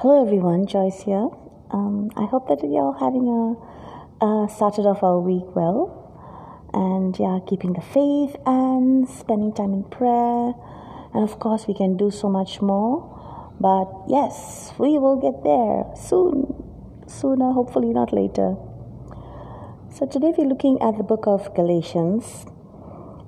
Hello everyone, Joyce here. Um, I hope that you're having a started off our week well, and yeah, keeping the faith and spending time in prayer, and of course we can do so much more. But yes, we will get there soon, sooner, hopefully not later. So today we're looking at the book of Galatians,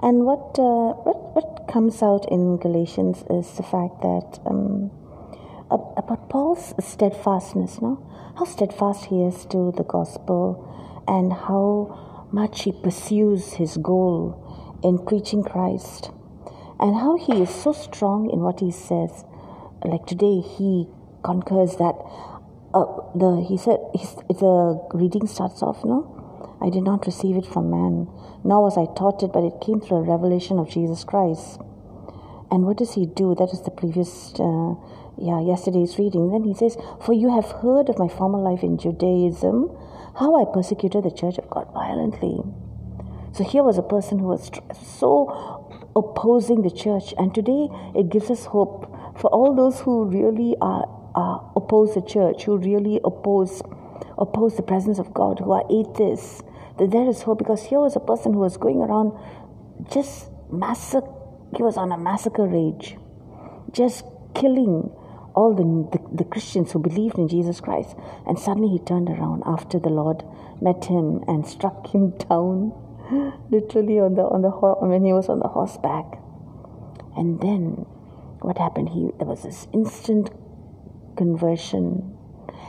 and what uh, what what comes out in Galatians is the fact that. Um, about Paul's steadfastness, no? How steadfast he is to the gospel and how much he pursues his goal in preaching Christ and how he is so strong in what he says. Like today, he conquers that. Uh, the he said the reading starts off no. I did not receive it from man, nor was I taught it, but it came through a revelation of Jesus Christ. And what does he do? That is the previous uh, yeah, yesterday's reading. Then he says, For you have heard of my former life in Judaism, how I persecuted the church of God violently. So here was a person who was so opposing the church, and today it gives us hope for all those who really are, are oppose the church, who really oppose oppose the presence of God, who are atheists. That there is hope because here was a person who was going around just massacre. He was on a massacre rage, just killing all the, the, the, Christians who believed in Jesus Christ. And suddenly he turned around after the Lord met him and struck him down, literally on the on the when he was on the horseback. And then, what happened? He there was this instant conversion,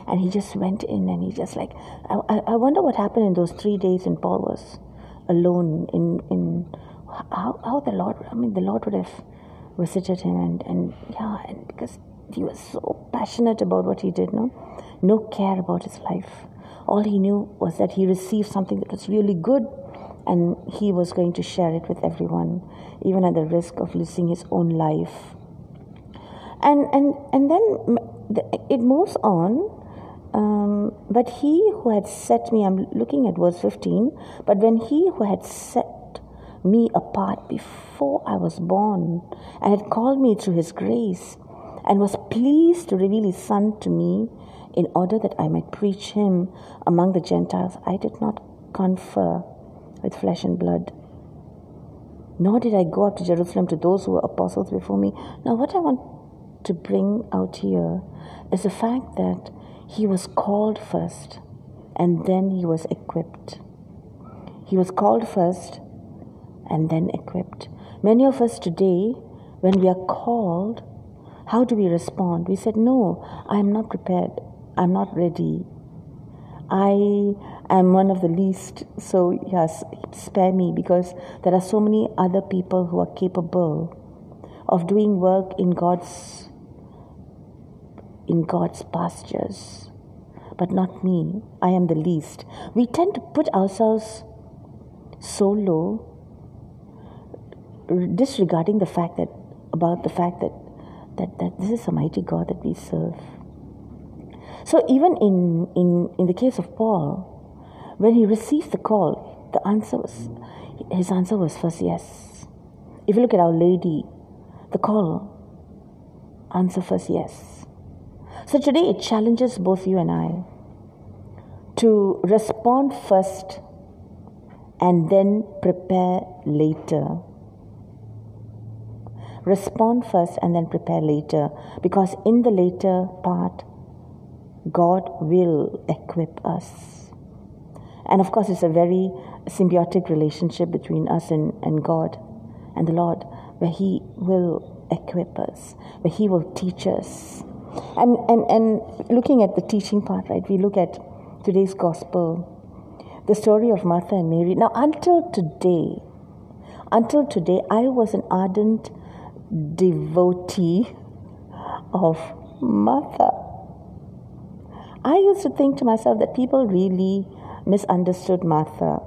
and he just went in and he just like I, I wonder what happened in those three days when Paul was alone in in how how the Lord I mean the Lord would have visited him and and yeah and because he was so passionate about what he did, no? No care about his life. All he knew was that he received something that was really good and he was going to share it with everyone, even at the risk of losing his own life. And, and, and then it moves on. Um, but he who had set me, I'm looking at verse 15, but when he who had set me apart before I was born and had called me through his grace and was pleased to reveal his Son to me in order that I might preach him among the Gentiles. I did not confer with flesh and blood. Nor did I go up to Jerusalem to those who were apostles before me. Now, what I want to bring out here is the fact that he was called first and then he was equipped. He was called first and then equipped. Many of us today, when we are called, how do we respond? We said, No, I'm not prepared. I'm not ready. I am one of the least, so yes, spare me because there are so many other people who are capable of doing work in God's in God's pastures, but not me. I am the least. We tend to put ourselves so low, disregarding the fact that about the fact that that, that this is a mighty God that we serve. So even in, in, in the case of Paul, when he received the call, the answer was his answer was first yes. If you look at Our Lady, the call, answer first yes. So today it challenges both you and I to respond first and then prepare later respond first and then prepare later. Because in the later part god will equip us. And of course it's a very symbiotic relationship between us and, and god and the lord where he will equip us where he will teach us. And and and looking at the teaching part right we look at today's gospel the story of martha and mary. Now until today until today i was an ardent devotee of Martha. I used to think to myself that people really misunderstood Martha.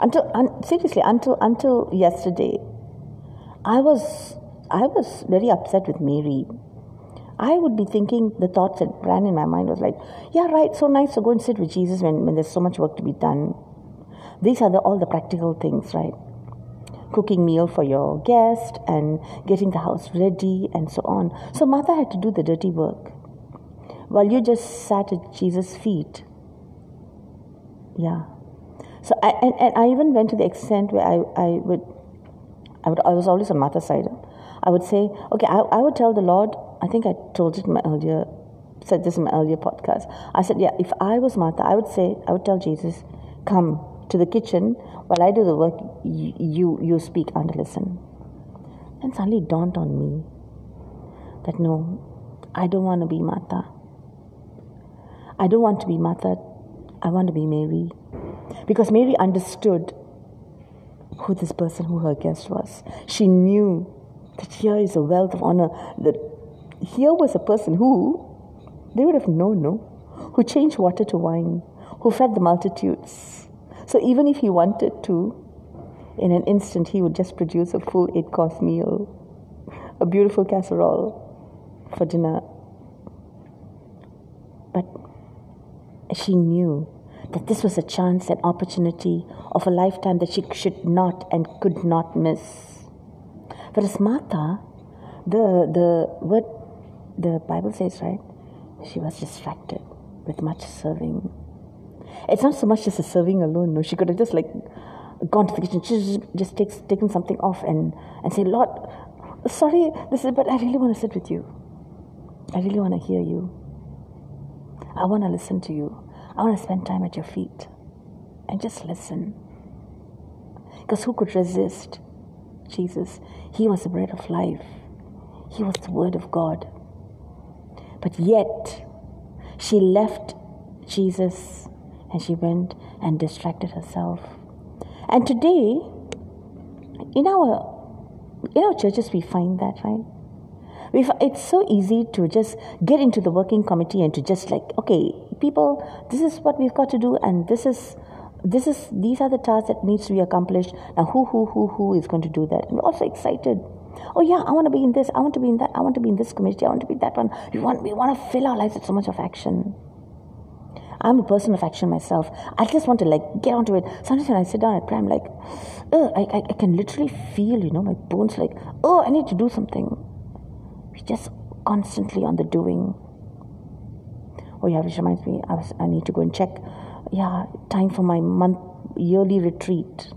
Until un, seriously, until until yesterday, I was I was very upset with Mary. I would be thinking the thoughts that ran in my mind was like, yeah, right, so nice to go and sit with Jesus when, when there's so much work to be done. These are the, all the practical things, right? Cooking meal for your guest and getting the house ready and so on. So Martha had to do the dirty work. while you just sat at Jesus' feet. Yeah. So I and, and I even went to the extent where I, I would I would I was always on Martha's side. I would say, okay, I, I would tell the Lord, I think I told it in my earlier said this in my earlier podcast. I said, yeah, if I was Martha, I would say, I would tell Jesus, come to the kitchen while I do the work, you, you, speak and listen. And suddenly dawned on me that no, I don't want to be Martha. I don't want to be Martha. I want to be Mary. Because Mary understood who this person, who her guest was. She knew that here is a wealth of honor. That here was a person who they would have known, no? Who changed water to wine, who fed the multitudes. So even if he wanted to, in an instant he would just produce a full eight course meal, a beautiful casserole for dinner. But she knew that this was a chance and opportunity of a lifetime that she should not and could not miss. Whereas Martha, the the what the Bible says, right? She was distracted with much serving. It's not so much just a serving alone, no. She could have just like gone to the kitchen, just, just takes, taken something off and, and say, Lord, sorry, this is, but I really want to sit with you. I really want to hear you. I want to listen to you. I want to spend time at your feet and just listen. Because who could resist Jesus? He was the bread of life, He was the Word of God. But yet, she left Jesus and she went and distracted herself. And today, in our in our churches, we find that right. We, it's so easy to just get into the working committee and to just like, okay, people, this is what we've got to do, and this is this is these are the tasks that needs to be accomplished. Now, who who who who is going to do that? And also excited Oh yeah, I want to be in this. I want to be in that. I want to be in this community. I want to be that one. We want we want to fill our lives with so much of action. I'm a person of action myself. I just want to like get onto it. Sometimes when I sit down at prayer, I'm like, oh, I, I, I can literally feel, you know, my bones like, oh, I need to do something. We're just constantly on the doing. Oh yeah, which reminds me, I was I need to go and check. Yeah, time for my month yearly retreat.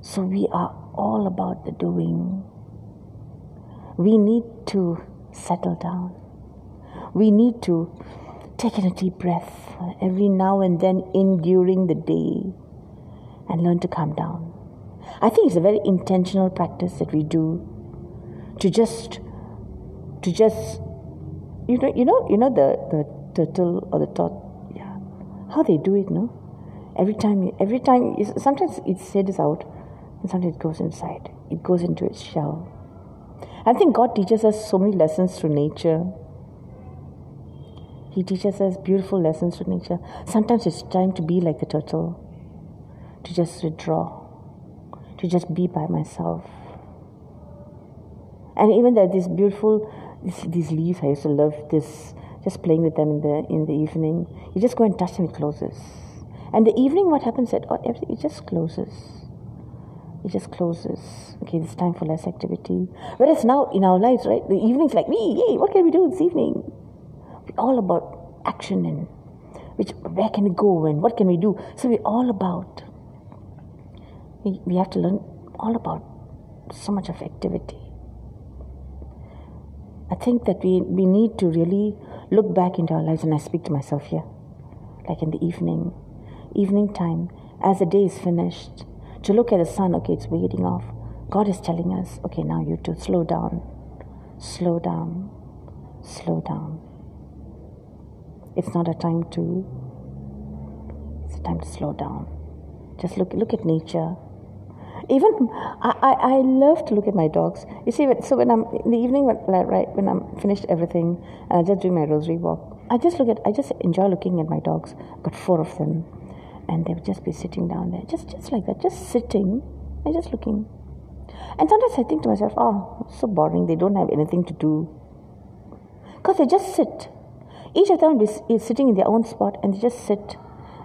So we are all about the doing. We need to settle down. We need to take in a deep breath every now and then in during the day and learn to calm down. I think it's a very intentional practice that we do to just to just you know you know you know the the turtle or the tot yeah how they do it no every time every time sometimes it says out and sometimes it goes inside, it goes into its shell. I think God teaches us so many lessons through nature. He teaches us beautiful lessons through nature. Sometimes it's time to be like the turtle, to just withdraw, to just be by myself. And even that these beautiful these, leaves, I used to love this. Just playing with them in the in the evening. You just go and touch them, it closes. And the evening, what happens? At oh, everything it just closes it just closes. Okay, it's time for less activity. Whereas now in our lives, right, the evening's like, me, yay, what can we do this evening? All about action and which where can we go and what can we do? So we're all about we, we have to learn all about so much of activity. I think that we, we need to really look back into our lives, and I speak to myself here, like in the evening, evening time, as the day is finished, to look at the sun, okay, it's waiting off. God is telling us, okay, now you to slow down, slow down, slow down. It's not a time to, it's a time to slow down. Just look, look at nature. Even I, I, I love to look at my dogs. You see, so when I'm in the evening, when, right when I'm finished everything and I just do my rosary walk, I just look at, I just enjoy looking at my dogs. I've got four of them and they would just be sitting down there, just just like that, just sitting and just looking. And sometimes I think to myself, oh, so boring. They don't have anything to do. Because they just sit. Each of them is, is sitting in their own spot and they just sit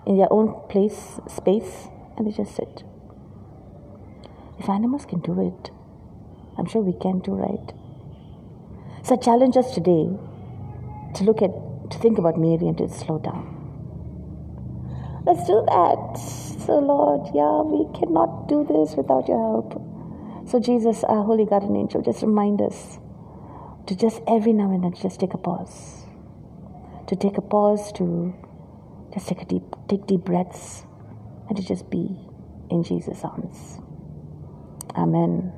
in their own place, space, and they just sit. If animals can do it, I'm sure we can too, right? So I challenge us today to look at, to think about Mary and to slow down. Let's do that. So, Lord, yeah, we cannot do this without your help. So, Jesus, our holy guardian angel, just remind us to just every now and then just take a pause. To take a pause, to just take a deep, take deep breaths, and to just be in Jesus' arms. Amen.